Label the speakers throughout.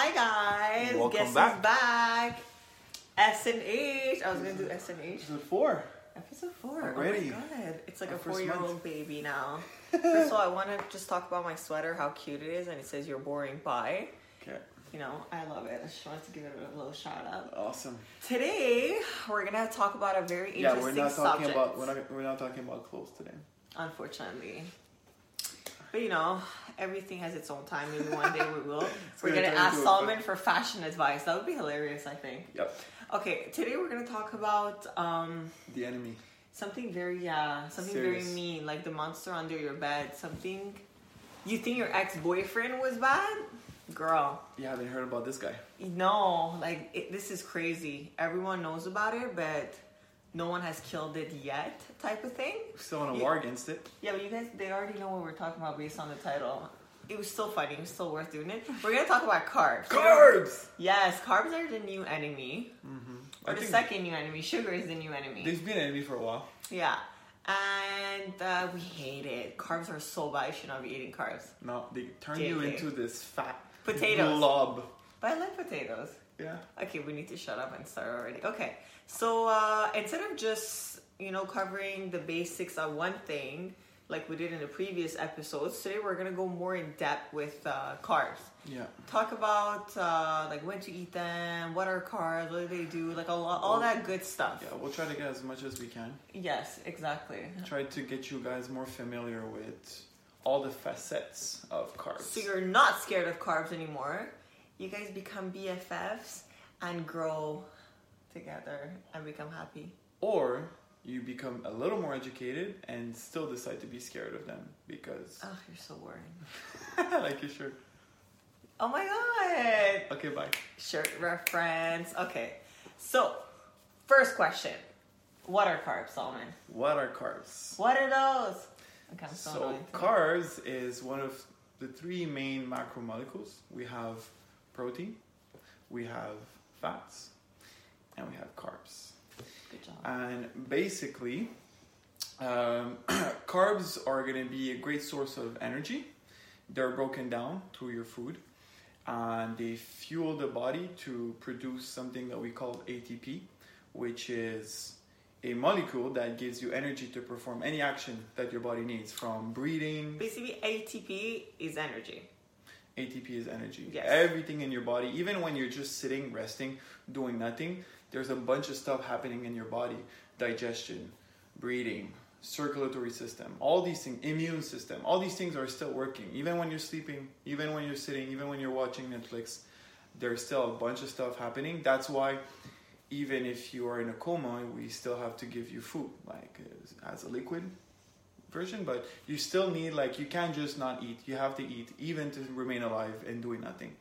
Speaker 1: Hi guys,
Speaker 2: Welcome
Speaker 1: guess
Speaker 2: back.
Speaker 1: back? S and H. I was gonna do S and H.
Speaker 2: Episode four.
Speaker 1: Episode four.
Speaker 2: Already?
Speaker 1: Oh my god, it's like
Speaker 2: Our
Speaker 1: a four-year-old baby now. First of all, I want to just talk about my sweater, how cute it is, and it says "You're boring." Bye.
Speaker 2: Okay.
Speaker 1: You know, I love it. I just wanted to give it a little shout out.
Speaker 2: Awesome.
Speaker 1: Today, we're gonna talk about a very interesting Yeah,
Speaker 2: we're not talking
Speaker 1: subject.
Speaker 2: about we're not we're not talking about clothes today.
Speaker 1: unfortunately. But you know, everything has its own time. Maybe one day we will. we're
Speaker 2: gonna
Speaker 1: gonna ask Solomon for fashion advice. That would be hilarious, I think.
Speaker 2: Yep.
Speaker 1: Okay, today we're gonna talk about um,
Speaker 2: The enemy.
Speaker 1: something very uh, something
Speaker 2: Serious.
Speaker 1: very mean, like the monster under your bed. Something you think your ex boyfriend was bad, girl.
Speaker 2: You haven't heard about this guy.
Speaker 1: No, like it, this is crazy. Everyone knows about it, but no one has killed it yet. Type of thing.
Speaker 2: Still in a
Speaker 1: Yeah.
Speaker 2: war against it.
Speaker 1: Yeah, but you guys, they already know what we're talking about based on the title. It was still funny. It was still worth doing it. We're gonna talk about carbs.
Speaker 2: Carbs.
Speaker 1: Yes, carbs are the new enemy.
Speaker 2: I
Speaker 1: Or the second new enemy. Sugar is the new enemy.
Speaker 2: They've been an enemy for a while.
Speaker 1: Yeah. And uh, we hate it. Carbs are so bad. You should not be eating carbs.
Speaker 2: No, they turn you into this fat
Speaker 1: Potatoes.
Speaker 2: blob.
Speaker 1: But I like potatoes.
Speaker 2: Yeah.
Speaker 1: Okay, we need to shut up and start already. Okay, so uh, instead of just you know covering the basics on one thing like we did in the previous episodes, today we're gonna go more in depth with uh, carbs.
Speaker 2: Yeah.
Speaker 1: Talk about uh, like when to eat them, what are carbs, what do they do, like all, all that good stuff.
Speaker 2: Yeah. We'll try to get as much as we can.
Speaker 1: Yes, exactly.
Speaker 2: Try to get you guys more familiar with all the facets of carbs.
Speaker 1: So you're not scared of carbs anymore. You guys become BFFs and grow together and become happy.
Speaker 2: or you become a little more educated and still decide to be scared of them because
Speaker 1: Oh, you're so boring.
Speaker 2: I like your shirt.
Speaker 1: Oh my god!
Speaker 2: Okay, bye.
Speaker 1: Shirt reference. Okay, so first question: What are carbs, Solomon?
Speaker 2: What are carbs?
Speaker 1: What are those? Okay, I'm so,
Speaker 2: So carbs is one of the three main macromolecules. We have protein, we have fats, and we have carbs.
Speaker 1: Good job.
Speaker 2: And basically, um, carbs are going to be a great source of energy. They're broken down through your food, and they fuel the body to produce something that we call ATP, which is a molecule that gives you energy to perform any action that your body needs, from breathing.
Speaker 1: Basically, ATP is energy.
Speaker 2: ATP is energy.
Speaker 1: Yes.
Speaker 2: Everything in your body, even when you're just sitting, resting, doing nothing, there's a bunch of stuff happening in your body digestion, breathing, circulatory system, all these things, immune system, all these things are still working. Even when you're sleeping, even when you're sitting, even when you're watching Netflix, there's still a bunch of stuff happening. That's why. Even if you are in a coma, we still have to give you food, like as- as a liquid version, but you still need like you can't just not eat. You have to eat even to remain alive and doing nothing.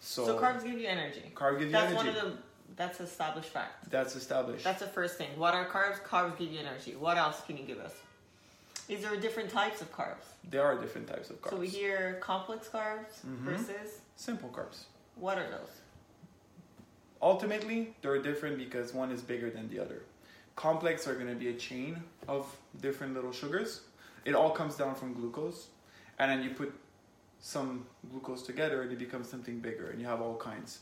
Speaker 2: So,
Speaker 1: So, carbs give you energy.
Speaker 2: carb gives you
Speaker 1: That's
Speaker 2: energy.
Speaker 1: one of the. That's established fact.
Speaker 2: That's established.
Speaker 1: That's the first thing. What are carbs? Carbs give you energy. What else can you give us? Is there different types of carbs?
Speaker 2: there are different types of carbs.
Speaker 1: So we hear complex carbs
Speaker 2: Mhm.
Speaker 1: versus
Speaker 2: Simple carbs.
Speaker 1: what are those?
Speaker 2: Ultimately, they're different because one is bigger than the other. Complex are going to be a chain of different little sugars. It all comes down from glucose, and then you put some glucose together and it becomes something bigger, and you have all kinds.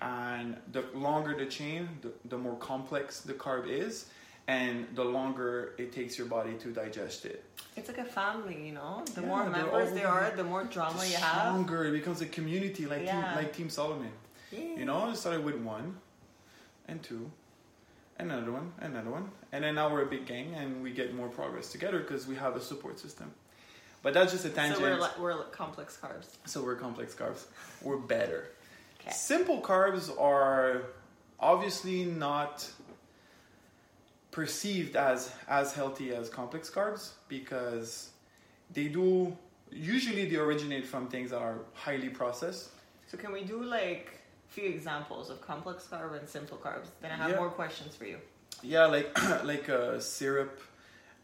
Speaker 2: And the longer the chain, the, the more complex the carb is, and the longer it takes your body to digest it.
Speaker 1: It's like a family, you know. The
Speaker 2: Yeah,
Speaker 1: more members there are, the more drama
Speaker 2: The
Speaker 1: you have.
Speaker 2: stronger it becomes a community like
Speaker 1: Yeah.
Speaker 2: team, like Team Solomon.
Speaker 1: Yeah.
Speaker 2: You know, it started with one, and two, another one, another one, and then now we're a big gang, and we get more progress together because we have a support system. But that's just a tangent.
Speaker 1: So we're like we're complex carbs.
Speaker 2: So we're complex carbs. We're better.
Speaker 1: Okay.
Speaker 2: Simple carbs are obviously not perceived as as healthy as complex carbs because they do usually they originate from things that are highly processed.
Speaker 1: So can we do like few examples of complex carb and simple carbs? Then I have
Speaker 2: Yeah.
Speaker 1: more questions for you.
Speaker 2: Yeah, like like uh, syrup,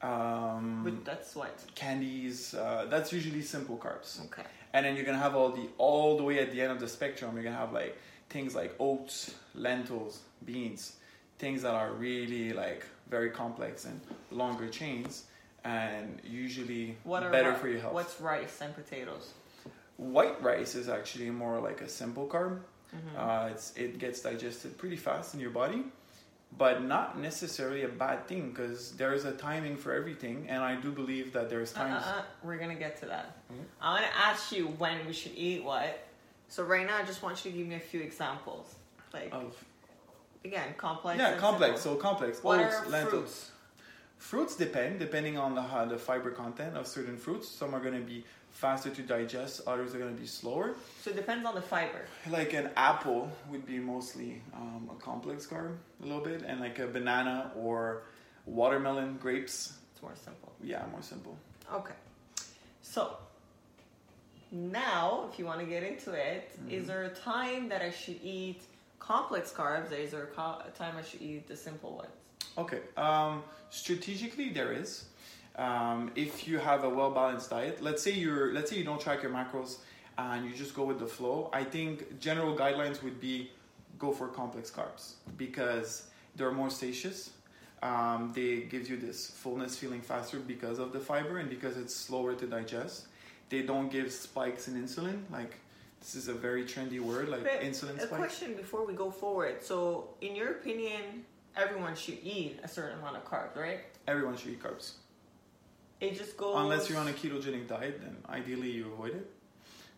Speaker 2: um,
Speaker 1: But that's what.
Speaker 2: candies. Uh, that's usually simple carbs.
Speaker 1: Okay.
Speaker 2: And then you're gonna have all the all the way at the end of the spectrum. You're gonna have like things like oats, lentils, beans, things that are really like very complex and longer chains, and usually
Speaker 1: What are
Speaker 2: better
Speaker 1: ri-
Speaker 2: for your health.
Speaker 1: What's rice and potatoes?
Speaker 2: White rice is actually more like a simple carb. Uh, it's it gets digested pretty fast in your body, but not necessarily a bad thing because there's a timing for everything, and I do believe that there's
Speaker 1: Uh,
Speaker 2: times.
Speaker 1: uh, uh, we're gonna get to that.
Speaker 2: Mhm.
Speaker 1: I want to ask you when we should eat what. So right now, I just want you to give me a few examples. Like
Speaker 2: Of
Speaker 1: again, complex.
Speaker 2: yeah, complex.
Speaker 1: simple.
Speaker 2: So complex.
Speaker 1: What
Speaker 2: Oats, lentils.
Speaker 1: fruits?
Speaker 2: Fruits depend depending on the how the fiber content of certain fruits. Some are going to be faster to digest, others are going to be slower.
Speaker 1: So it depends on the fiber.
Speaker 2: Like an apple would be mostly um, a complex carb, a little bit, and like a banana or watermelon, grapes.
Speaker 1: It's more simple.
Speaker 2: Yeah, more simple.
Speaker 1: Okay. So now, if you want to get into it, is
Speaker 2: Mhm.
Speaker 1: there a time that I should eat complex carbs? Is there a, co- a time I should eat the simple ones?
Speaker 2: Okay. Um, strategically, there is. Um, if you have a well balanced diet, let's say you're, let's say you don't track your macros and you just go with the flow. I think general guidelines would be go for complex carbs because they're more satious. Um, they give you this fullness feeling faster because of the fiber and because it's slower to digest. They don't give spikes in insulin. Like this is a very trendy word, like
Speaker 1: But
Speaker 2: insulin
Speaker 1: A
Speaker 2: spikes.
Speaker 1: question before we go forward. So, in your opinion, everyone should eat a certain amount of carbs, right?
Speaker 2: Everyone should eat carbs.
Speaker 1: It just goes.
Speaker 2: Unless you're on a ketogenic diet, then ideally you avoid it.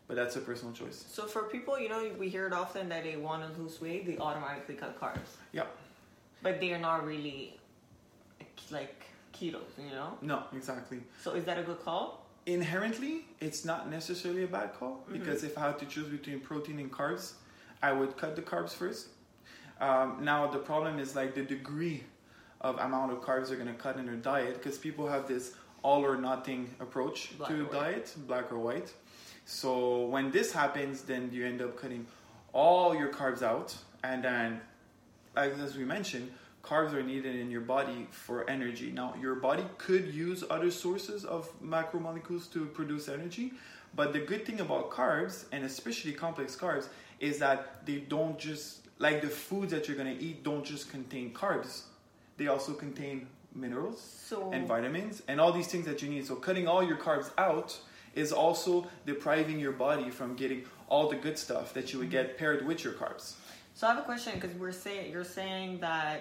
Speaker 2: But that's a personal choice.
Speaker 1: So for people, you know, we hear it often that they want to lose weight, they automatically cut carbs.
Speaker 2: Yeah.
Speaker 1: But they are not really like ketos, you know.
Speaker 2: No, exactly.
Speaker 1: So is that a good call?
Speaker 2: Inherently, it's not necessarily a bad call
Speaker 1: Mhm.
Speaker 2: because if I had to choose between protein and carbs, I would cut the carbs first. Um, now the problem is like the degree of amount of carbs they're going to cut in their diet because people have this all or nothing approach
Speaker 1: Black
Speaker 2: to diet, black or white. So when this happens, then you end up cutting all your carbs out, and then, as as we mentioned, carbs are needed in your body for energy. Now, your body could use other sources of macromolecules to produce energy, but the good thing about carbs, and especially complex carbs, is that they don't just like the foods that you're gonna eat don't just contain carbs; they also contain minerals
Speaker 1: So
Speaker 2: and vitamins and all these things that you need. So cutting all your carbs out is also depriving your body from getting all the good stuff that you would get paired with your carbs.
Speaker 1: So I have a question because we're saying you're saying that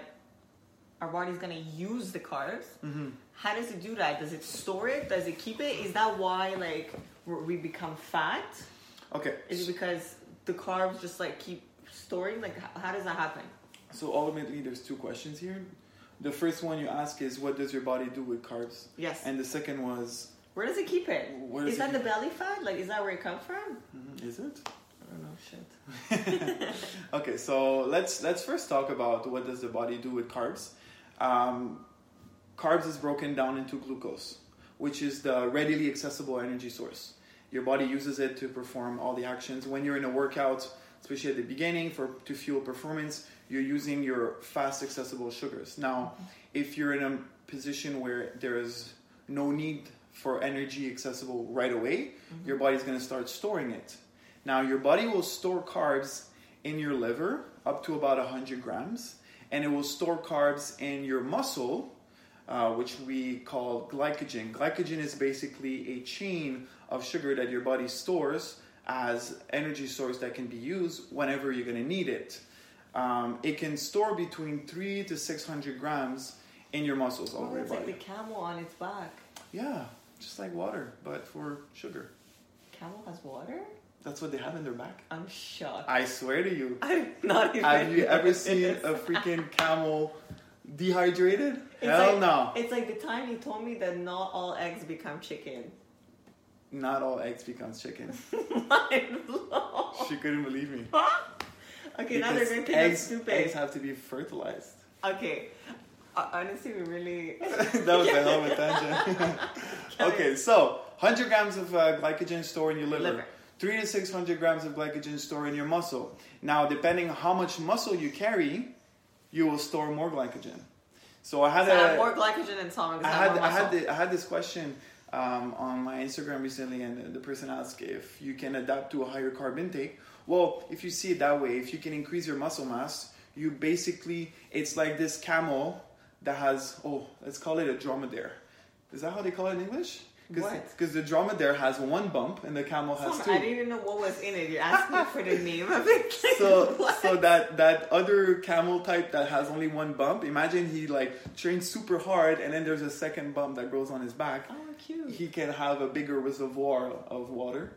Speaker 1: our body's gonna use the carbs.
Speaker 2: Mm-hmm.
Speaker 1: How does it do that? Does it store it? Does it keep it? Is that why like we're- become fat?
Speaker 2: Okay.
Speaker 1: Is it because the carbs just like keep storing? Like how does that happen?
Speaker 2: So ultimately, there's two questions here. The first one you ask is, what does your body do with carbs?
Speaker 1: Yes.
Speaker 2: And the second was,
Speaker 1: Where does it keep it?
Speaker 2: where
Speaker 1: Is
Speaker 2: it
Speaker 1: that the belly fat? Like is that where it comes from?
Speaker 2: Mhm, is it?
Speaker 1: I don't know. Shit.
Speaker 2: Okay, so let's let's first talk about what does the body do with carbs. Um, carbs is broken down into glucose, which is the readily accessible energy source. Your body uses it to perform all the actions. When you're in a workout, especially at the beginning, for to fuel performance, you're using your fast accessible sugars. Now, if you're in a position where there is no need for energy accessible right away, your body's going to start storing it. Now, your body will store carbs in your liver up to about 100 grams, and it will store carbs in your muscle, uh, which we call glycogen. Glycogen is basically a chain of sugar that your body stores as energy source that can be used whenever you're going to need it. Um, it can store between three to 600 grams in your muscles all
Speaker 1: Oh,
Speaker 2: over your
Speaker 1: it's like the camel on its back.
Speaker 2: Yeah, just like water, but for sugar.
Speaker 1: Camel has water?
Speaker 2: That's what they have in their back.
Speaker 1: I'm shocked.
Speaker 2: I swear to you.
Speaker 1: I'm not even.
Speaker 2: Have you ever seen a freaking camel dehydrated?
Speaker 1: It's
Speaker 2: Hell
Speaker 1: like,
Speaker 2: no.
Speaker 1: It's like the time you told me that not all eggs become chicken.
Speaker 2: Not all eggs becomes chicken. She couldn't believe me.
Speaker 1: okay, now they're
Speaker 2: Because
Speaker 1: think I'm
Speaker 2: eggs,
Speaker 1: stupid.
Speaker 2: eggs have to be fertilized.
Speaker 1: Okay. Uh, honestly, we really.
Speaker 2: that was a hell of a tangent. okay, so 100 grams of uh, glycogen stored in your liver.
Speaker 1: Liver.
Speaker 2: 3 to 600 grams of glycogen stored in your muscle. Now, depending how much muscle you carry, you will store more glycogen. So I had
Speaker 1: So I have more glycogen than Tom.
Speaker 2: I had, I had, the, I had this question um, on my Instagram recently, and the person asked if you can adapt to a higher carb intake. Well, if you see it that way, if you can increase your muscle mass, you basically, it's like this camel that has, oh, let's call it a dromedary. Is that how they call it in English? Because the dromedary has one bump and the camel has
Speaker 1: Some-
Speaker 2: two.
Speaker 1: I didn't even know what was in it. You're asking me for the name of it.
Speaker 2: so
Speaker 1: What?
Speaker 2: so that that other camel type that has only one bump imagine he like trains super hard and then there's a second bump that grows on his back
Speaker 1: Oh, cute.
Speaker 2: he can have a bigger reservoir of water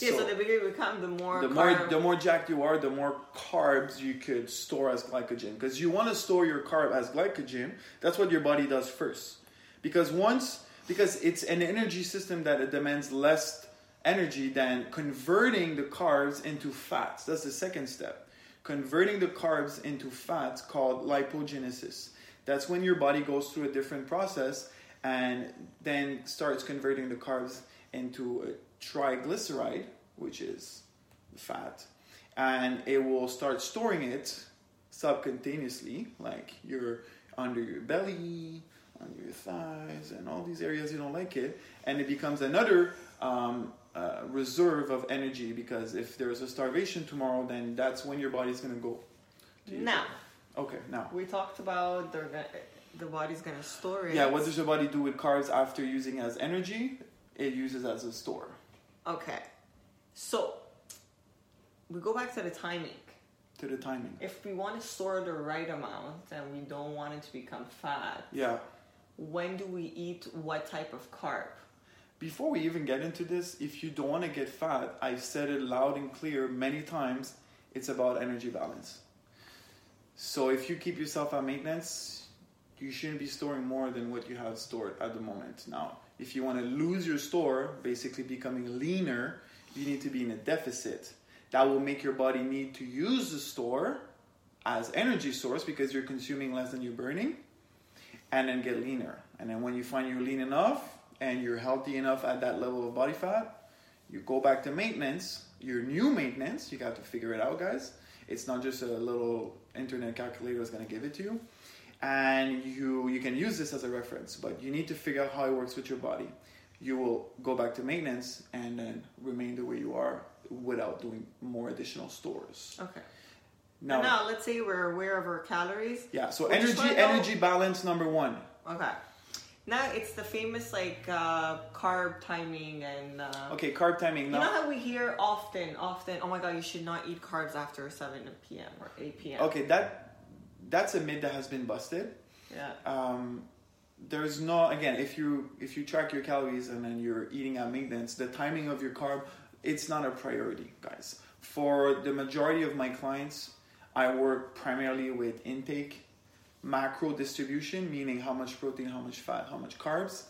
Speaker 1: yeah, so the bigger you become, the more
Speaker 2: the more the more jacked you are, the more carbs you could store as glycogen. Because you want to store your carb as glycogen. That's what your body does first. Because once because it's an energy system that it demands less energy than converting the carbs into fats. That's the second step. Converting the carbs into fats called lipogenesis. That's when your body goes through a different process and then starts converting the carbs into a triglyceride, which is fat, and it will start storing it subcutaneously, like you're under your belly, under your thighs, and all these areas you don't like it, and it becomes another um, uh, reserve of energy because if there's a starvation tomorrow, then that's when your body's gonna go.
Speaker 1: Now.
Speaker 2: Okay, now.
Speaker 1: we talked about gonna, the body's gonna store it.
Speaker 2: Yeah, what does your body do with carbs after using as energy? It uses as a store.
Speaker 1: Okay, so we go back to the timing.
Speaker 2: To the timing.
Speaker 1: If we want to store the right amount and we don't want it to become fat,
Speaker 2: Yeah.
Speaker 1: when do we eat what type of carb?
Speaker 2: Before we even get into this, if you don't want to get fat, I've said it loud and clear many times, it's about energy balance. So if you keep yourself at maintenance, you shouldn't be storing more than what you have stored at the moment. Now, if you want to lose your store, basically becoming leaner, you need to be in a deficit. That will make your body need to use the store as energy source because you're consuming less than you're burning and then get leaner. And then when you find you're lean enough and you're healthy enough at that level of body fat, you go back to maintenance, your new maintenance. You got to figure it out, guys. It's not just a little internet calculator that's going to give it to you. And you you can use this as a reference, but you need to figure out how it works with your body. You will go back to maintenance and then remain the way you are without doing more additional stores.
Speaker 1: Okay.
Speaker 2: Now,
Speaker 1: Now, let's say we're aware of our calories.
Speaker 2: yeah, so
Speaker 1: We
Speaker 2: energy energy balance number 1.
Speaker 1: Okay. Now it's the famous like uh, carb timing and. Uh,
Speaker 2: Okay, carb timing.
Speaker 1: You know how we hear often, often, oh my god, you should not eat carbs after 7 p.m. or 8 p.m.
Speaker 2: Okay, that that's a myth that has been busted.
Speaker 1: Yeah.
Speaker 2: Um, there's no again if you if you track your calories and then you're eating at maintenance, the timing of your carb it's not a priority, guys. For the majority of my clients, I work primarily with intake, macro distribution, meaning how much protein, how much fat, how much carbs,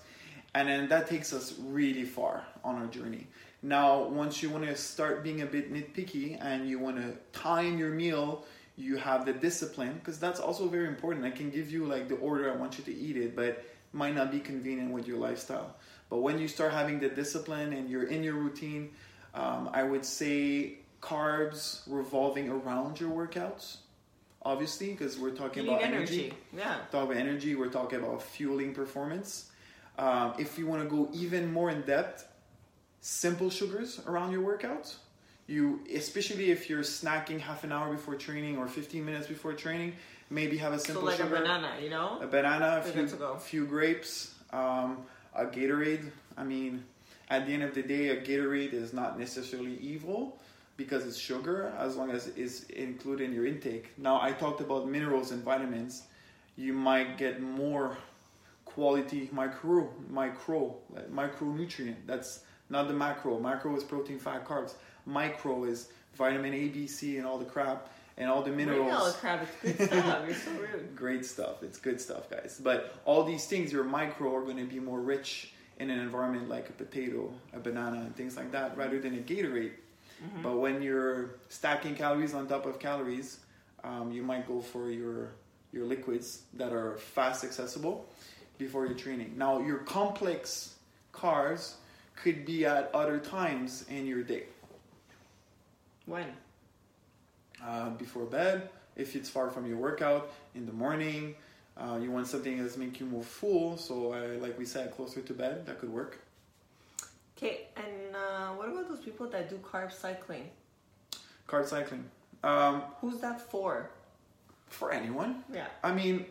Speaker 2: and then that takes us really far on our journey. Now, once you want to start being a bit nitpicky and you want to time your meal, you have the discipline because that's also very important. I can give you like the order I want you to eat it, but might not be convenient with your lifestyle. But when you start having the discipline and you're in your routine, um, I would say carbs revolving around your workouts, obviously, because we're talking
Speaker 1: You
Speaker 2: about
Speaker 1: energy. Yeah.
Speaker 2: talk about energy, we're talking about fueling performance. Um, if you want to go even more in depth, simple sugars around your workouts. You, especially if you're snacking half an hour before training or 15 minutes before training, maybe have a simple So
Speaker 1: like
Speaker 2: sugar,
Speaker 1: a banana, you know?
Speaker 2: a banana, a few,
Speaker 1: good to go.
Speaker 2: few grapes, um, a Gatorade. I mean, at the end of the day, a Gatorade is not necessarily evil because it's sugar as long as it's included in your intake. Now, I talked about minerals and vitamins. You might get more quality micro, micro, micronutrient. That's not the macro. Macro is protein, fat, carbs. Micro is vitamin A, B, C, and all the crap and all the minerals.
Speaker 1: Real crap, it's good stuff. You're so rude.
Speaker 2: Great stuff. It's good stuff, guys. But all these things, your micro, are going to be more rich in an environment like a potato, a banana, and things like that, rather than a Gatorade. But when you're stacking calories on top of calories, um, you might go for your your liquids that are fast accessible before your training. Now, your complex carbs could be at other times in your day.
Speaker 1: When?
Speaker 2: uh, before bed if it's far from your workout in the morning uh, you want something that's make you more full so uh, like we said closer to bed that could work
Speaker 1: Okay, and uh, what about those people that do carb cycling?
Speaker 2: carb cycling um,
Speaker 1: Who's that for?
Speaker 2: for anyone
Speaker 1: Yeah.
Speaker 2: i mean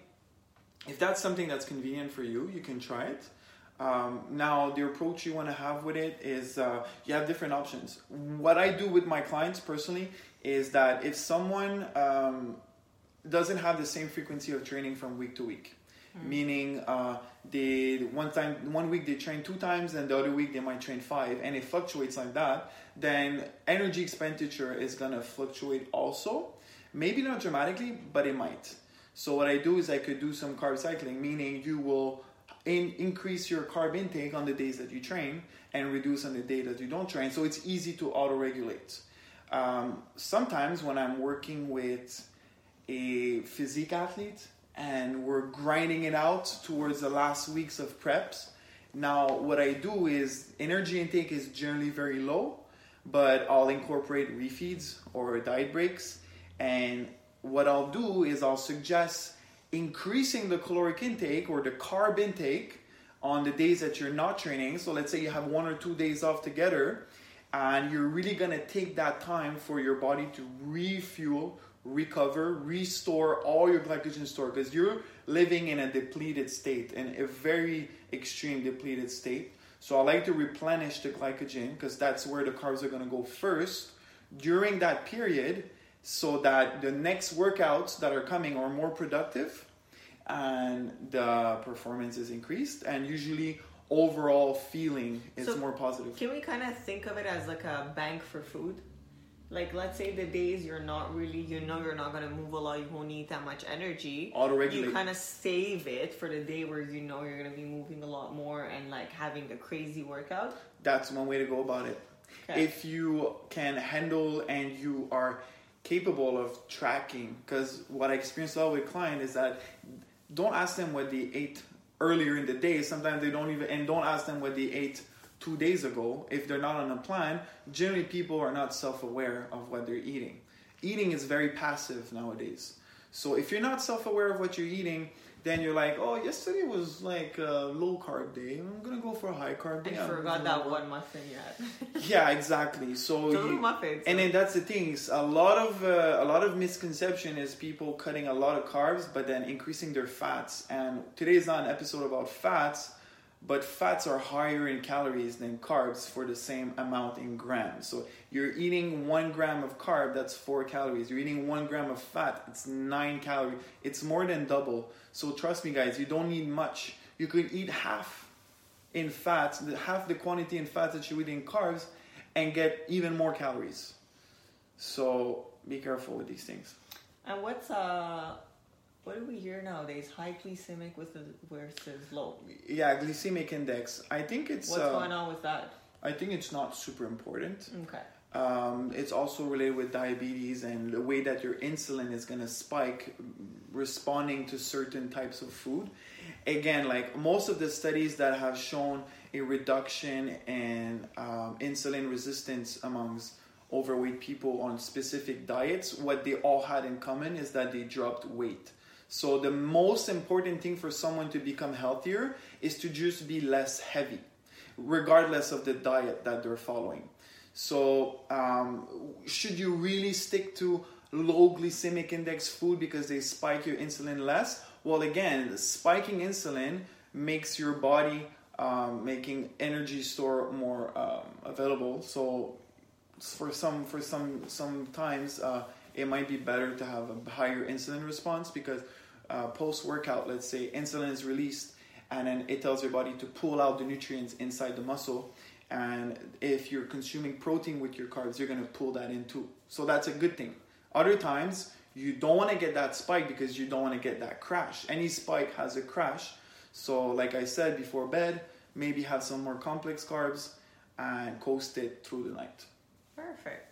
Speaker 2: if that's something that's convenient for you you can try it Um, now, the approach you want to have with it is uh, you have different options. What I do with my clients personally is that if someone um, doesn't have the same frequency of training from week to week, meaning uh, they one time one week they train two times and the other week they might train five, and it fluctuates like that, then energy expenditure is gonna fluctuate also. Maybe not dramatically, but it might. So what I do is I could do some carb cycling, meaning you will in, increase your carb intake on the days that you train and reduce on the day that you don't train. So it's easy to auto regulate. Um, sometimes when I'm working with a physique athlete and we're grinding it out towards the last weeks of preps, now what I do is energy intake is generally very low, but I'll incorporate refeeds or diet breaks. And what I'll do is I'll suggest increasing the caloric intake or the carb intake on the days that you're not training. So let's say you have one or two days off together, and you're really gonna take that time for your body to refuel, recover, restore all your glycogen store because you're living in a depleted state, in a very extreme depleted state. So I like to replenish the glycogen because that's where the carbs are gonna go first during that period so that the next workouts that are coming are more productive and the performance is increased and usually overall feeling is
Speaker 1: So,
Speaker 2: more positive.
Speaker 1: Can we kind of think of it as like a bank for food? Like, let's say the days you're not really, you know, you're not gonna move a lot, you won't need that much energy.
Speaker 2: Auto-regulate.
Speaker 1: You kind of save it for the day where you know you're gonna be moving a lot more and like having a crazy workout.
Speaker 2: That's one way to go about it.
Speaker 1: Okay.
Speaker 2: If you can handle and you are capable of tracking, because what I experience a lot with client is that don't ask them what they ate earlier in the day. Sometimes they don't even, and don't ask them what they ate two days ago if they're not on a plan. Generally, people are not self-aware of what they're eating. Eating is very passive nowadays. So if you're not self-aware of what you're eating, then you're like, oh, yesterday was like a low carb day. I'm gonna go for a high carb day.
Speaker 1: I forgot that one muffin had.
Speaker 2: yeah, exactly. So you-
Speaker 1: muffins.
Speaker 2: and then that's the thing. is A lot of uh, a lot of misconception is people cutting a lot of carbs, but then increasing their fats. And today is not an episode about fats, but fats are higher in calories than carbs for the same amount in grams. So you're eating one gram of carb, that's four calories. You're eating one gram of fat, it's nine calories. It's more than double. So trust me, guys, you don't need much. You could eat half in fats, half the quantity in fats that you eat in carbs, and get even more calories. So be careful with these things.
Speaker 1: and what's uh, what do we hear nowadays? High glycemic with the versus low.
Speaker 2: Yeah, glycemic index. I think it's.
Speaker 1: What's
Speaker 2: uh,
Speaker 1: going on with that?
Speaker 2: I think it's not super important.
Speaker 1: Okay.
Speaker 2: Um, it's also related with diabetes and the way that your insulin is going to spike responding to certain types of food. Again, like most of the studies that have shown a reduction in um, insulin resistance amongst overweight people on specific diets, what they all had in common is that they dropped weight. So, the most important thing for someone to become healthier is to just be less heavy, regardless of the diet that they're following. So, um, should you really stick to low glycemic index food because they spike your insulin less? Well, again, spiking insulin makes your body um, making energy store more um, available. So, for some for some sometimes uh, it might be better to have a higher insulin response because uh, post workout, let's say insulin is released and then it tells your body to pull out the nutrients inside the muscle. And if you're consuming protein with your carbs, you're gonna pull that in too. So that's a good thing. Other times you don't want to get that spike because you don't want to get that crash. Any spike has a crash. So like I said before bed, maybe have some more complex carbs and coast it through the night.
Speaker 1: Perfect.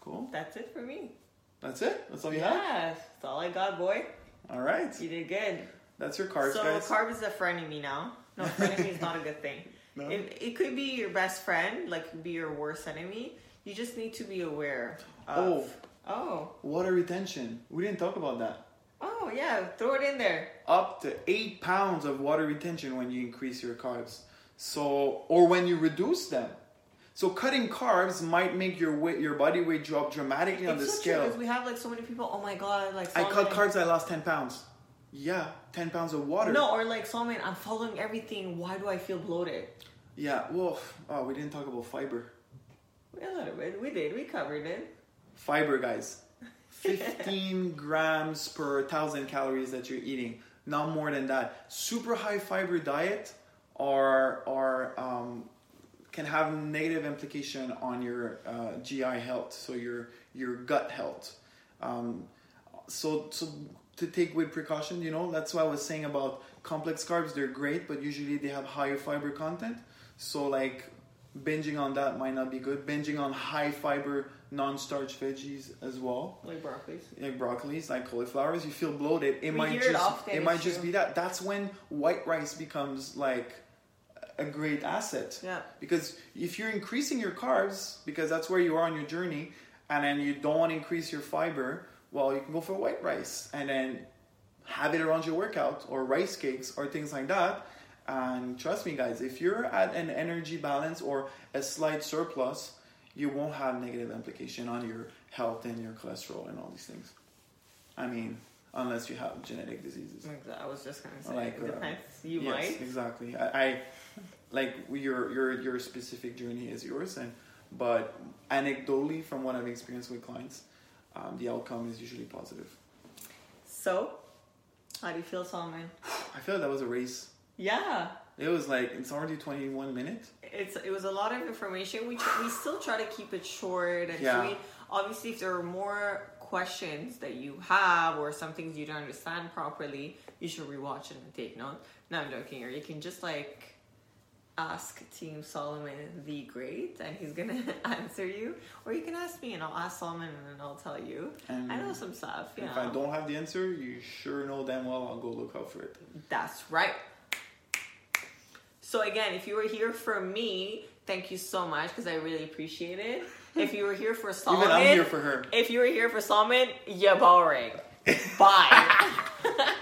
Speaker 2: Cool.
Speaker 1: That's it for me.
Speaker 2: That's it. That's all you have.
Speaker 1: Yeah, that's all I got, boy.
Speaker 2: All right.
Speaker 1: You did good.
Speaker 2: That's your carbs,
Speaker 1: so
Speaker 2: guys.
Speaker 1: carb is a friend of me now. No, frenemy is not a good thing.
Speaker 2: No?
Speaker 1: It, it could be your best friend, like could be your worst enemy. You just need to be aware. Of, oh, oh.
Speaker 2: Water retention. We didn't talk about that.
Speaker 1: oh yeah. Throw it in there.
Speaker 2: Up to eight pounds of water retention when you increase your carbs. So, or when you reduce them. So, cutting carbs might make your weight, your body weight drop dramatically on the
Speaker 1: it's so
Speaker 2: scale.
Speaker 1: true 'cause we have like so many people. Oh my god, like
Speaker 2: I cut carbs, I lost ten pounds. Yeah, 10 pounds of water.
Speaker 1: No, or like Solomon, I'm following everything. Why do I feel bloated?
Speaker 2: Yeah, well, oh, we didn't talk about fiber.
Speaker 1: A little bit. We did. We covered it.
Speaker 2: Fiber, guys. 15 grams per thousand calories that you're eating, not more than that. Super high fiber diet are are um, can have negative implication on your uh, GI health, so your your gut health. Um, so so to take with precaution, you know that's why I was saying about complex carbs. They're great, but usually they have higher fiber content. So like binging on that might not be good. Binging on high fiber non-starch veggies as well,
Speaker 1: Like broccoli.
Speaker 2: like broccolis, like cauliflowers. You feel bloated. It
Speaker 1: We
Speaker 2: might
Speaker 1: it
Speaker 2: just
Speaker 1: often,
Speaker 2: it might just be that. That's when white rice becomes like a great asset.
Speaker 1: Yeah.
Speaker 2: Because if you're increasing your carbs, because that's where you are on your journey, and then you don't want to increase your fiber, well, you can go for white rice and then have it around your workout or rice cakes or things like that. And trust me, guys, if you're at an energy balance or a slight surplus, you won't have negative implication on your health and your cholesterol and all these things. I mean, unless you have genetic diseases.
Speaker 1: I was just gonna say.
Speaker 2: Like,
Speaker 1: it
Speaker 2: uh,
Speaker 1: depends. You
Speaker 2: yes,
Speaker 1: might.
Speaker 2: exactly. I, I like your your your specific journey is yours, and but anecdotally, from what I've experienced with clients, um, the outcome is usually positive.
Speaker 1: So, how do you feel, Solomon?
Speaker 2: I feel that was a race.
Speaker 1: Yeah.
Speaker 2: It was like it's already twenty one minutes.
Speaker 1: It's it was a lot of information. We tr- we still try to keep it short and
Speaker 2: Yeah.
Speaker 1: sweet. Obviously, if there are more questions that you have or some things you don't understand properly, you should rewatch it and take note. No, I'm joking. Or you can just like ask Team Solomon the Great, and he's gonna answer you. Or you can ask me, and I'll ask Solomon, and then I'll tell you.
Speaker 2: And
Speaker 1: I know some stuff.
Speaker 2: If I don't have the answer, you sure know damn well I'll go look out for it.
Speaker 1: That's right. So again, if you were here for me, thank you so much because I really appreciate it. If you were here for Solomon,
Speaker 2: Even I'm here for her.
Speaker 1: if you were here for Solomon, you're boring. Bye.